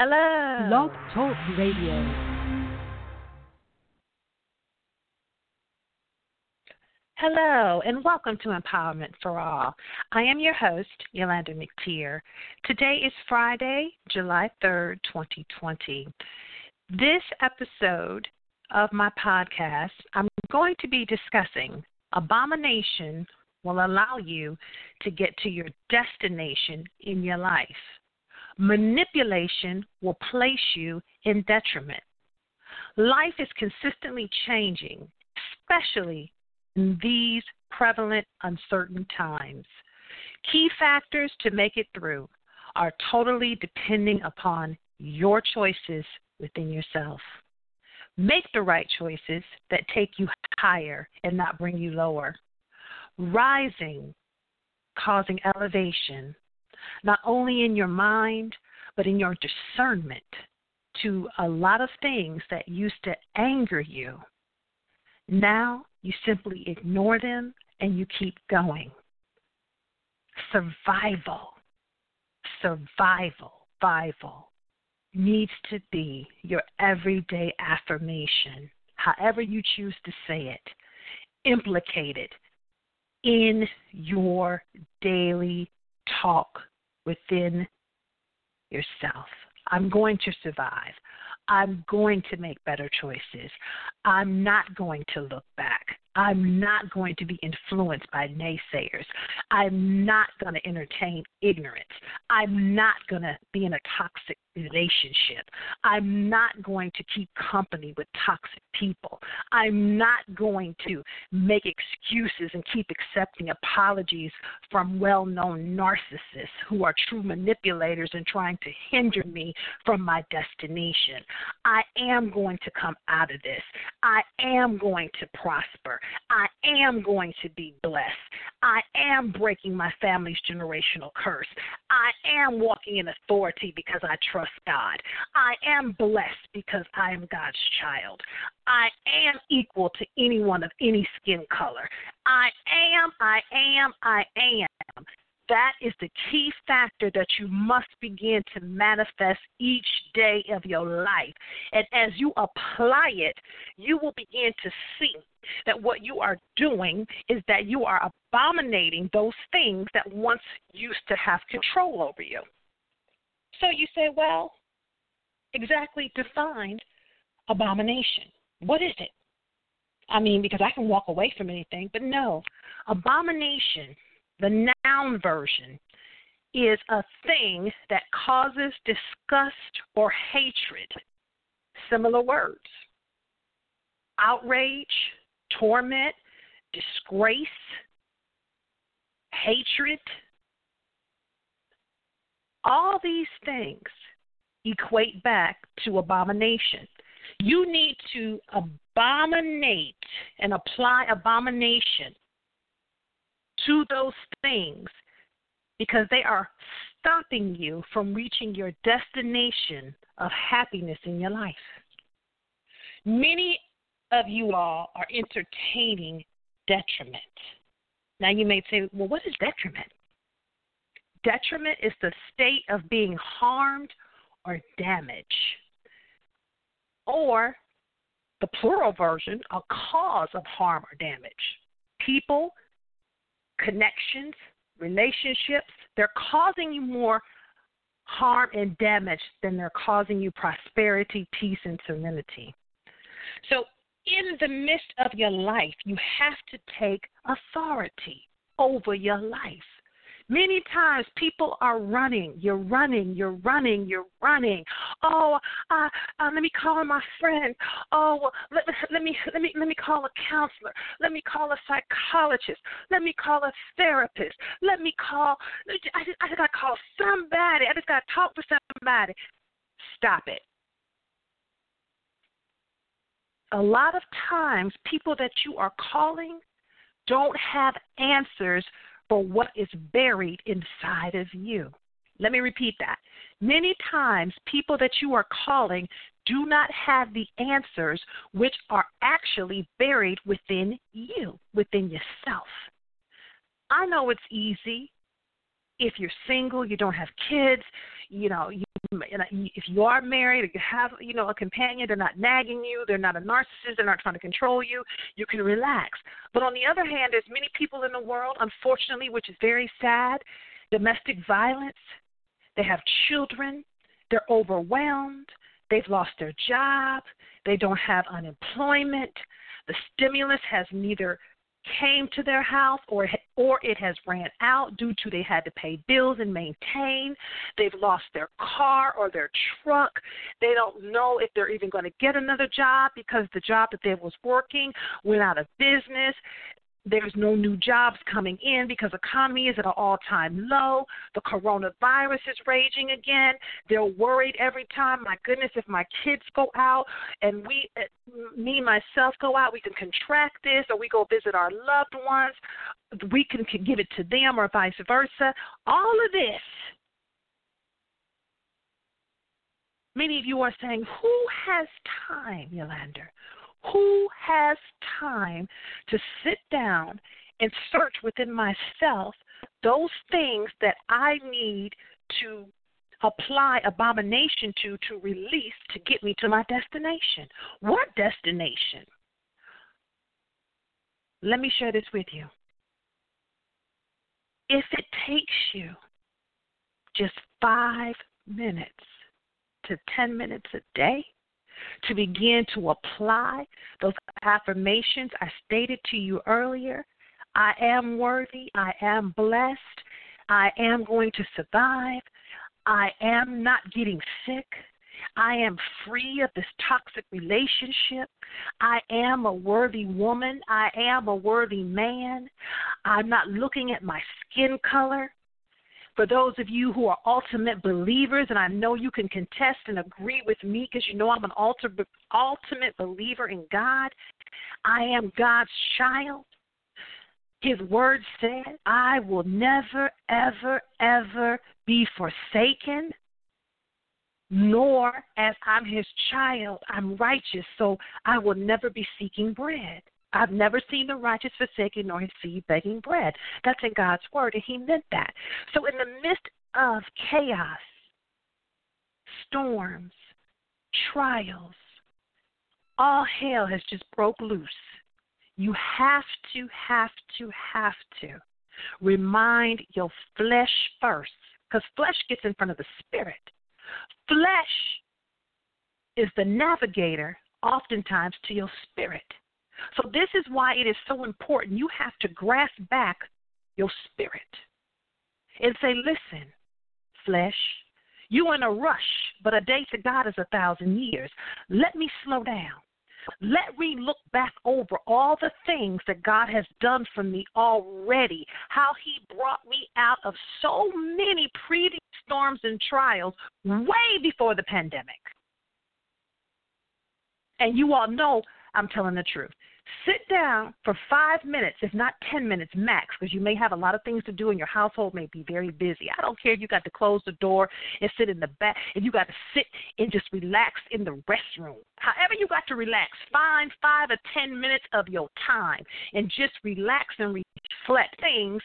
Hello. Blog Talk Radio. Hello, and welcome to Empowerment for All. I am your host, Yulander McTier. Today is Friday, July 3rd, 2020. This episode of my podcast, I'm going to be discussing abomination will allow you to get to your destination in your life. Manipulation will place you in detriment. Life is consistently changing, especially in these prevalent, uncertain times. Key factors to make it through are totally depending upon your choices within yourself. Make the right choices that take you higher and not bring you lower. Rising, causing elevation, not only in your mind, but in your discernment to a lot of things that used to anger you. Now you simply ignore them and you keep going. Survival, survival, survival needs to be your everyday affirmation, however you choose to say it, implicated in your daily talk within yourself. I'm going to survive. I'm going to make better choices. I'm not going to look back. I'm not going to be influenced by naysayers. I'm not going to entertain ignorance. I'm not going to be in a toxic relationship. I'm not going to keep company with toxic people. I'm not going to make excuses and keep accepting apologies from well known narcissists who are true manipulators and trying to hinder me from my destination. I am going to come out of this. I am going to prosper. I am going to be blessed. I am breaking my family's generational curse. I am walking in authority because I trust God. I am blessed because I am God's child. I am equal to anyone of any skin color. I am, I am, I am. That is the key factor that you must begin to manifest each day of your life. And as you apply it, you will begin to see that what you are doing is that you are abominating those things that once used to have control over you. So you say, well, exactly defined abomination. What is it? I mean, because I can walk away from anything, but no. Abomination, the noun version, is a thing that causes disgust or hatred. Similar words outrage, torment, disgrace, hatred. All these things equate back to abomination. You need to abominate and apply abomination to those things because they are stopping you from reaching your destination of happiness in your life. Many of you all are entertaining detriment. Now, you may say, well, what is detriment? Detriment is the state of being harmed or damaged. Or the plural version, a cause of harm or damage. People, connections, relationships, they're causing you more harm and damage than they're causing you prosperity, peace, and serenity. So in the midst of your life, you have to take authority over your life. Many times people are running. You're running. You're running. You're running. Oh, uh, uh, let me call my friend. Oh, let, let me let me let me call a counselor. Let me call a psychologist. Let me call a therapist. Let me call. I just, I just got to call somebody. I just got to talk to somebody. Stop it a lot of times people that you are calling don't have answers for what is buried inside of you. Let me repeat that. Many times, people that you are calling do not have the answers which are actually buried within you, within yourself. I know it's easy if you're single, you don't have kids, you know, you if you are married you have you know a companion, they're not nagging you, they're not a narcissist, they're not trying to control you. You can relax. But on the other hand, there's many people in the world, unfortunately, which is very sad. Domestic violence. They have children. They're overwhelmed. They've lost their job. They don't have unemployment. The stimulus has neither came to their house or or it has ran out due to they had to pay bills and maintain. They've lost their car or their truck. They don't know if they're even going to get another job because the job that they was working went out of business there's no new jobs coming in because economy is at an all-time low. The coronavirus is raging again. They're worried every time. My goodness, if my kids go out and we, me myself, go out, we can contract this, or we go visit our loved ones, we can, can give it to them, or vice versa. All of this. Many of you are saying, "Who has time, Yulander? Who has time to sit down and search within myself those things that I need to apply abomination to to release to get me to my destination? What destination? Let me share this with you. If it takes you just five minutes to 10 minutes a day to begin to apply those affirmations I stated to you earlier. I am worthy. I am blessed. I am going to survive. I am not getting sick. I am free of this toxic relationship. I am a worthy woman. I am a worthy man. I'm not looking at my skin color. For those of you who are ultimate believers, and I know you can contest and agree with me because you know I'm an ultimate believer in God, I am God's child. His word said, I will never, ever, ever be forsaken, nor as I'm his child, I'm righteous, so I will never be seeking bread. I've never seen the righteous forsaken nor his seed begging bread. That's in God's word, and he meant that. So, in the midst of chaos, storms, trials, all hell has just broke loose. You have to, have to, have to remind your flesh first, because flesh gets in front of the spirit. Flesh is the navigator, oftentimes, to your spirit. So, this is why it is so important. You have to grasp back your spirit and say, Listen, flesh, you're in a rush, but a day to God is a thousand years. Let me slow down. Let me look back over all the things that God has done for me already, how He brought me out of so many previous storms and trials way before the pandemic. And you all know I'm telling the truth. Sit down for five minutes, if not 10 minutes max, because you may have a lot of things to do and your household may be very busy. I don't care if you got to close the door and sit in the back, if you got to sit and just relax in the restroom. However, you got to relax. Find five or 10 minutes of your time and just relax and reflect things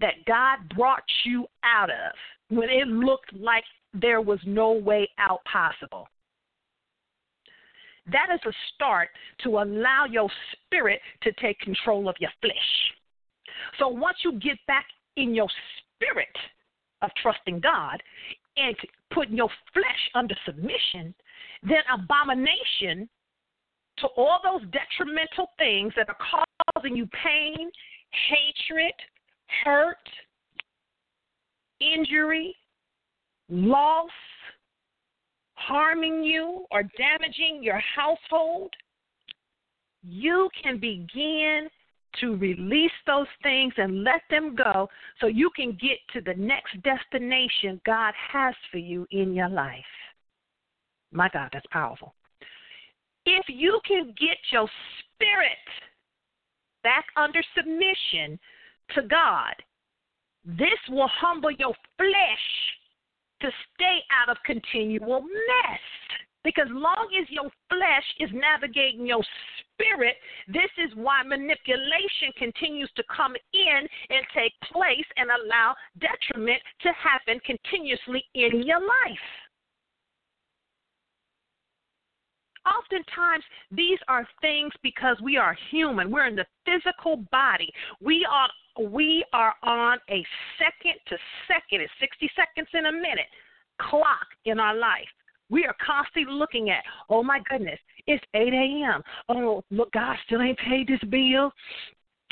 that God brought you out of when it looked like there was no way out possible. That is a start to allow your spirit to take control of your flesh. So once you get back in your spirit of trusting God and putting your flesh under submission, then abomination to all those detrimental things that are causing you pain, hatred, hurt, injury, loss, harming you or damaging your household, you can begin to release those things and let them go so you can get to the next destination God has for you in your life. My God, that's powerful. If you can get your spirit back under submission to God, this will humble your flesh to stay out of continual mess. Because long as your flesh is navigating your spirit, this is why manipulation continues to come in and take place and allow detriment to happen continuously in your life. Oftentimes, these are things because we are human. We're in the physical body. We are we are on a second to second, it's 60 seconds in a minute clock in our life. We are constantly looking at, oh my goodness, it's 8 a.m. Oh, look, God still ain't paid this bill.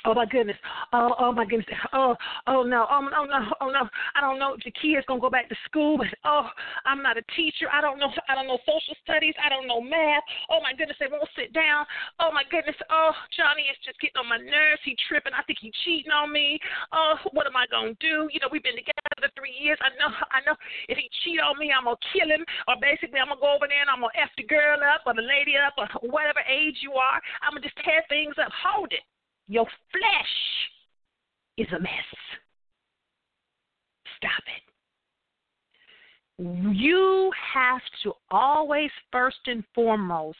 Oh my goodness. Oh oh my goodness. Oh oh no. Oh no no. Oh no. I don't know if the kids gonna go back to school. But oh, I'm not a teacher. I don't know. I don't know social studies. I don't know math. Oh my goodness. They won't sit down. Oh my goodness. Oh Johnny is just getting on my nerves. He tripping. I think he cheating on me. Oh, what am I gonna do? You know, we've been together three years. I know. I know. If he cheat on me, I'm gonna kill him. Or basically, I'm gonna go over there and I'm gonna f the girl up or the lady up or whatever age you are. I'm gonna just tear things up. Hold it. Your flesh is a mess. Stop it. You have to always, first and foremost,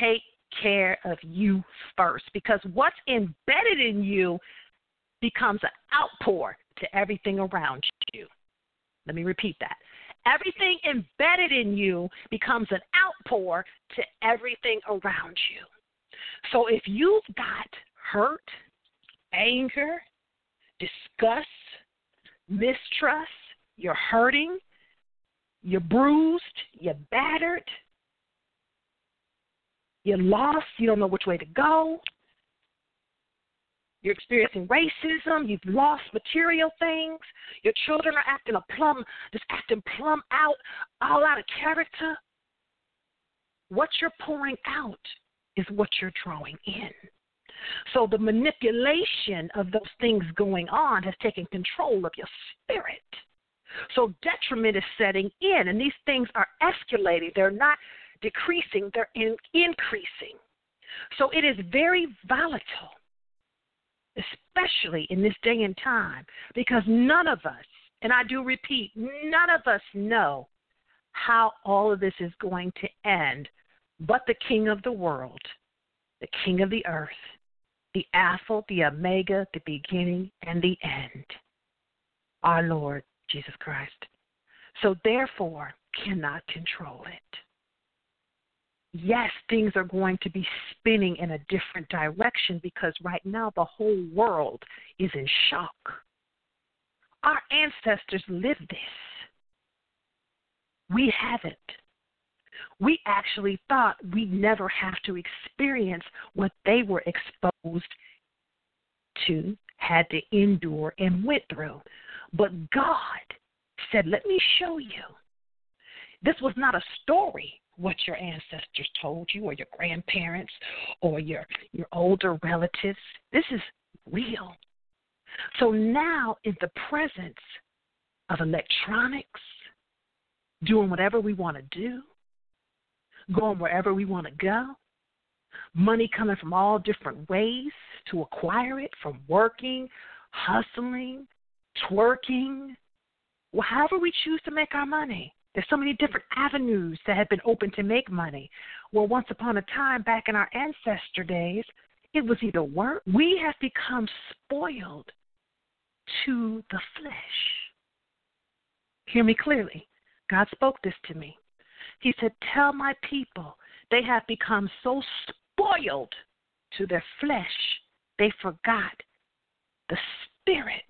take care of you first because what's embedded in you becomes an outpour to everything around you. Let me repeat that. Everything embedded in you becomes an outpour to everything around you. So if you've got hurt, anger, disgust, mistrust, you're hurting, you're bruised, you're battered, you're lost, you don't know which way to go, you're experiencing racism, you've lost material things, your children are acting a plum, just acting plumb out, all out of character. What you're pouring out is what you're drawing in. So the manipulation of those things going on has taken control of your spirit. So detriment is setting in, and these things are escalating. They're not decreasing, they're in, increasing. So it is very volatile, especially in this day and time, because none of us, and I do repeat, none of us know how all of this is going to end but the King of the world, the King of the earth, the Alpha, the Omega, the beginning, and the end, our Lord Jesus Christ. So therefore, cannot control it. Yes, things are going to be spinning in a different direction because right now the whole world is in shock. Our ancestors lived this. We haven't we actually thought we'd never have to experience what they were exposed to, had to endure, and went through. But God said, Let me show you. This was not a story what your ancestors told you or your grandparents or your your older relatives this is real so now in the presence of electronics doing whatever we want to do going wherever we want to go, money coming from all different ways to acquire it from working, hustling, twerking, well, however we choose to make our money. There's so many different avenues that have been open to make money. Well, once upon a time, back in our ancestor days, it was either work. We have become spoiled to the flesh. Hear me clearly. God spoke this to me. He said, Tell my people they have become so spoiled to their flesh, they forgot the spirit.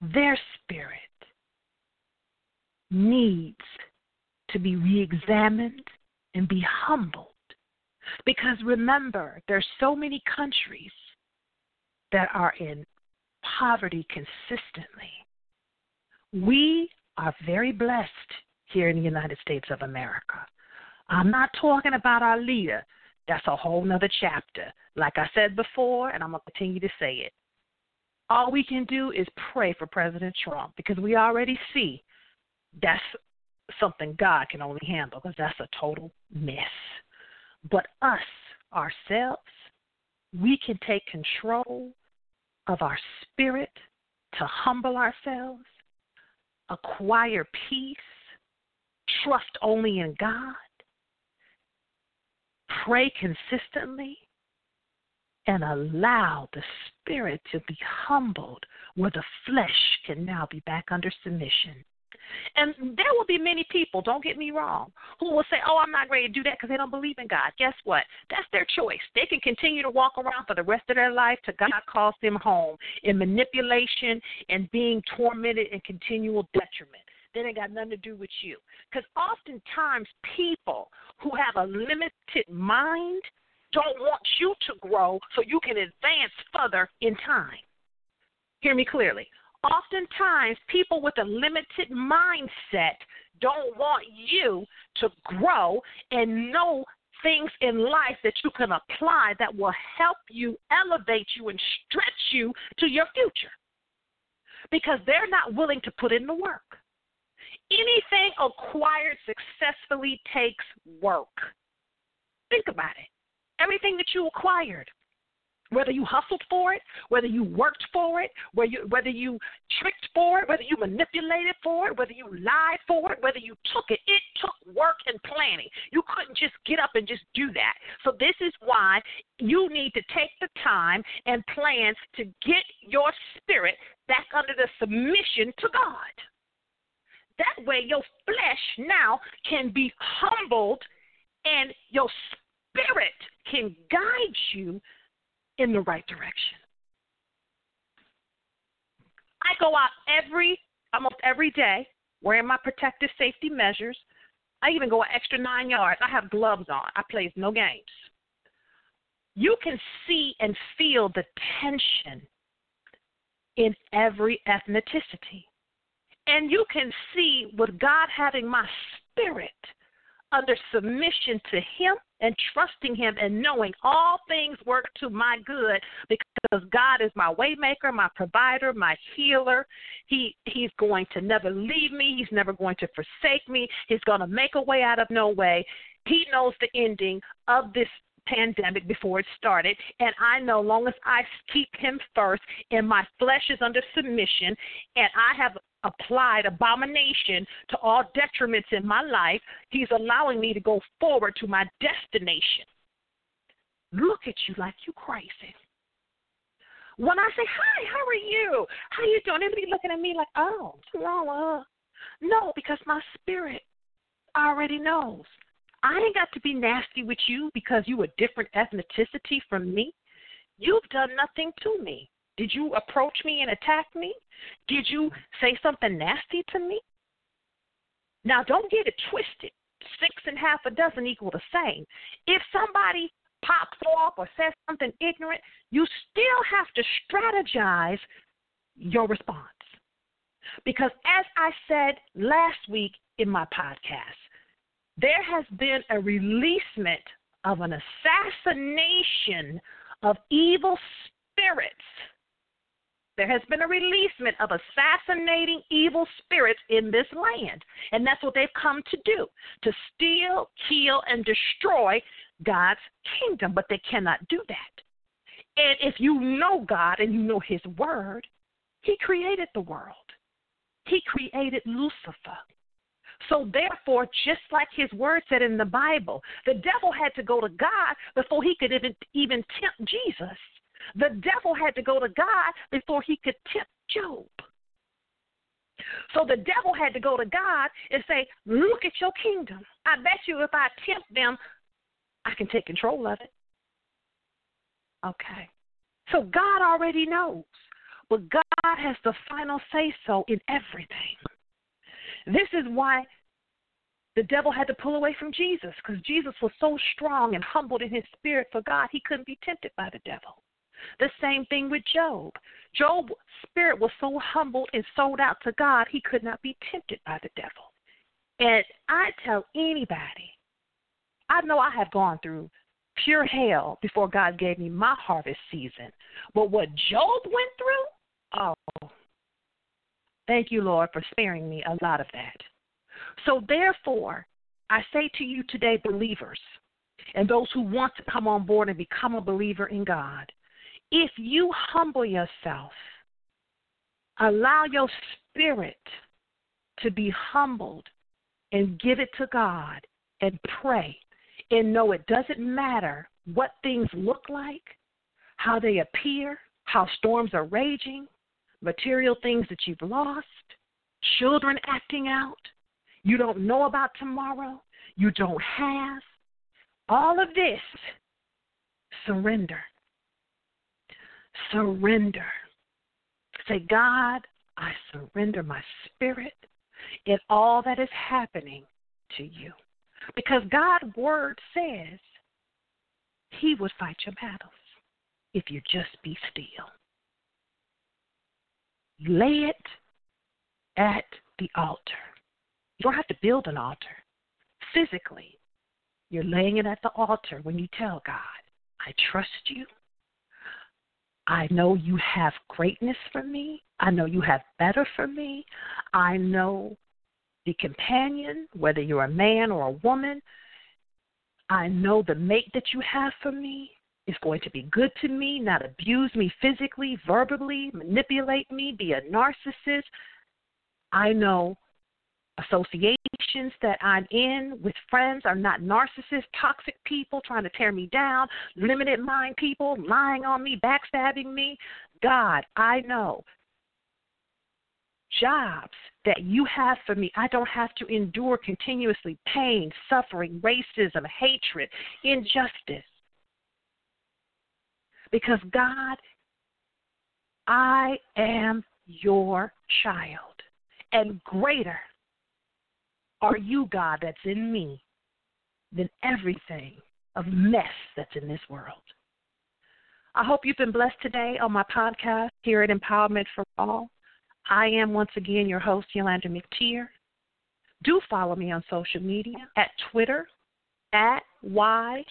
Their spirit needs to be re examined and be humbled. Because remember, there's so many countries that are in poverty consistently. We are very blessed here in the United States of America. I'm not talking about our leader. That's a whole nother chapter. Like I said before, and I'm going to continue to say it. All we can do is pray for President Trump because we already see that's something God can only handle because that's a total mess. But us, ourselves, we can take control of our spirit to humble ourselves, acquire peace, trust only in God, pray consistently, and allow the spirit to be humbled where the flesh can now be back under submission. And there will be many people, don't get me wrong, who will say, Oh, I'm not ready to do that because they don't believe in God. Guess what? That's their choice. They can continue to walk around for the rest of their life till God calls them home in manipulation and being tormented and continual detriment. Then it got nothing to do with you. Because oftentimes people who have a limited mind don't want you to grow so you can advance further in time. Hear me clearly. Oftentimes, people with a limited mindset don't want you to grow and know things in life that you can apply that will help you elevate you and stretch you to your future because they're not willing to put in the work. Anything acquired successfully takes work. Think about it. Everything that you acquired, whether you hustled for it, whether you worked for it, whether you, whether you tricked for it, whether you manipulated for it, whether you lied for it, whether you took it, it took work and planning. You couldn't just get up and just do that. So, this is why you need to take the time and plan to get your spirit back under the submission to God. That way, your flesh now can be humbled and your spirit can guide you in the right direction. I go out every, almost every day, wearing my protective safety measures. I even go an extra nine yards. I have gloves on. I play no games. You can see and feel the tension in every ethnicity. And you can see with God having my spirit under submission to Him and trusting Him and knowing all things work to my good because God is my waymaker, my provider, my healer. He He's going to never leave me. He's never going to forsake me. He's going to make a way out of no way. He knows the ending of this pandemic before it started. And I know, long as I keep him first and my flesh is under submission and I have applied abomination to all detriments in my life, he's allowing me to go forward to my destination. Look at you like you crazy. When I say, hi, how are you? How you doing? Everybody looking at me like, oh, uh. No, because my spirit already knows. I ain't got to be nasty with you because you a different ethnicity from me. You've done nothing to me. Did you approach me and attack me? Did you say something nasty to me? Now, don't get it twisted. Six and half a dozen equal the same. If somebody pops off or says something ignorant, you still have to strategize your response. Because as I said last week in my podcast, there has been a releasement of an assassination of evil spirits. There has been a releasement of assassinating evil spirits in this land. And that's what they've come to do to steal, kill, and destroy God's kingdom. But they cannot do that. And if you know God and you know His Word, He created the world, He created Lucifer. So therefore, just like his word said in the Bible, the devil had to go to God before he could even even tempt Jesus. The devil had to go to God before he could tempt Job. So the devil had to go to God and say, Look at your kingdom. I bet you if I tempt them, I can take control of it. Okay. So God already knows. But God has the final say so in everything. This is why the devil had to pull away from Jesus because Jesus was so strong and humbled in his spirit for God, he couldn't be tempted by the devil. The same thing with Job. Job's spirit was so humbled and sold out to God, he could not be tempted by the devil. And I tell anybody, I know I have gone through pure hell before God gave me my harvest season. But what Job went through, oh, Thank you, Lord, for sparing me a lot of that. So, therefore, I say to you today, believers, and those who want to come on board and become a believer in God, if you humble yourself, allow your spirit to be humbled and give it to God and pray and know it doesn't matter what things look like, how they appear, how storms are raging, material things that you've lost, children acting out, you don't know about tomorrow, you don't have. All of this, surrender. Surrender. Say, God, I surrender my spirit in all that is happening to you. Because God's word says he would fight your battles if you just be still. Lay it at the altar. You don't have to build an altar. Physically, you're laying it at the altar when you tell God, I trust you. I know you have greatness for me. I know you have better for me. I know the companion, whether you're a man or a woman, I know the mate that you have for me is going to be good to me, not abuse me physically, verbally, manipulate me, be a narcissist. I know associations that I'm in with friends are not narcissists, toxic people trying to tear me down, limited mind people lying on me, backstabbing me. God, I know jobs that you have for me. I don't have to endure continuously pain, suffering, racism, hatred, injustice. Because God, I am your child, and greater are you, God, that's in me than everything of mess that's in this world. I hope you've been blessed today on my podcast here at Empowerment for All. I am once again your host, Yulander McTier. Do follow me on social media at Twitter at Y,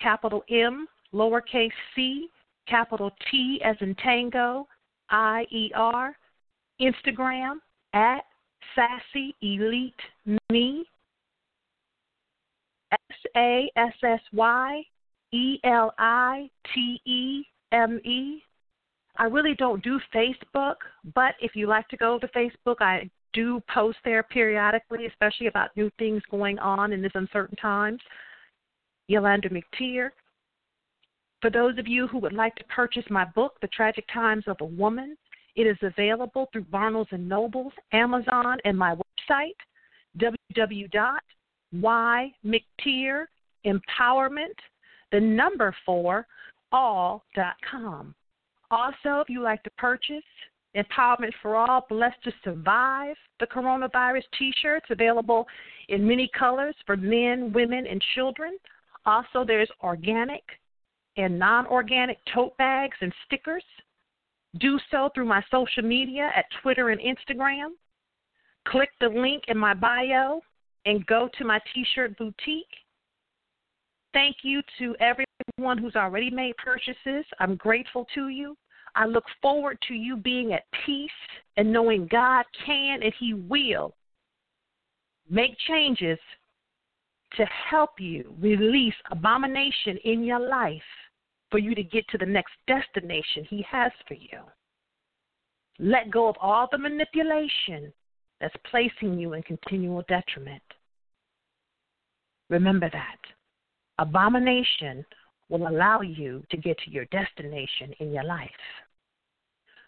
capital M, lowercase c, capital T as in Tango, I E R, Instagram at Sassy Elite Me, S A S S Y E L I T E M E. I really don't do Facebook, but if you like to go to Facebook, I do post there periodically, especially about new things going on in this uncertain times. Yulander McTier. For those of you who would like to purchase my book, The Tragic Times of a Woman, it is available through Barnes and Nobles, Amazon, and my website, www.ymcteerempowerment, the number four, all.com. Also, if you like to purchase Empowerment for All, Blessed to Survive the Coronavirus t shirts available in many colors for men, women, and children. Also, there's organic and non organic tote bags and stickers. Do so through my social media at Twitter and Instagram. Click the link in my bio and go to my t shirt boutique. Thank you to everyone who's already made purchases. I'm grateful to you. I look forward to you being at peace and knowing God can and He will make changes to help you release abomination in your life for you to get to the next destination He has for you. Let go of all the manipulation that's placing you in continual detriment. Remember that. Abomination will allow you to get to your destination in your life.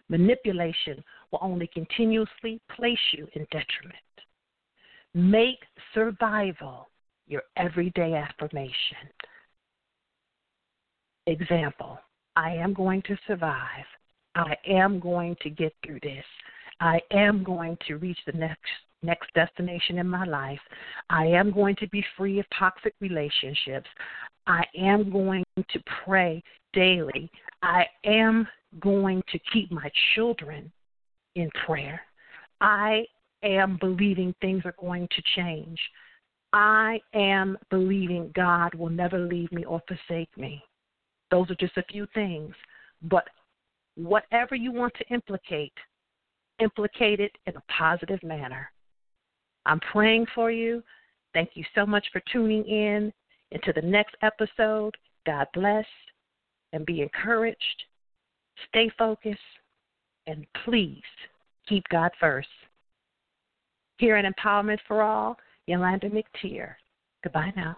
Manipulation will only continuously place you in detriment. Make survival your everyday affirmation. Example I am going to survive. I am going to get through this. I am going to reach the next next destination in my life. I am going to be free of toxic relationships. I am going to pray daily. I am going to keep my children in prayer. I am believing things are going to change. I am believing God will never leave me or forsake me. Those are just a few things. But whatever you want to implicate, implicate it in a positive manner. I'm praying for you. Thank you so much for tuning in. Into the next episode, God bless and be encouraged. Stay focused and please keep God first. Here at Empowerment for All, Yulander McTier. Goodbye now.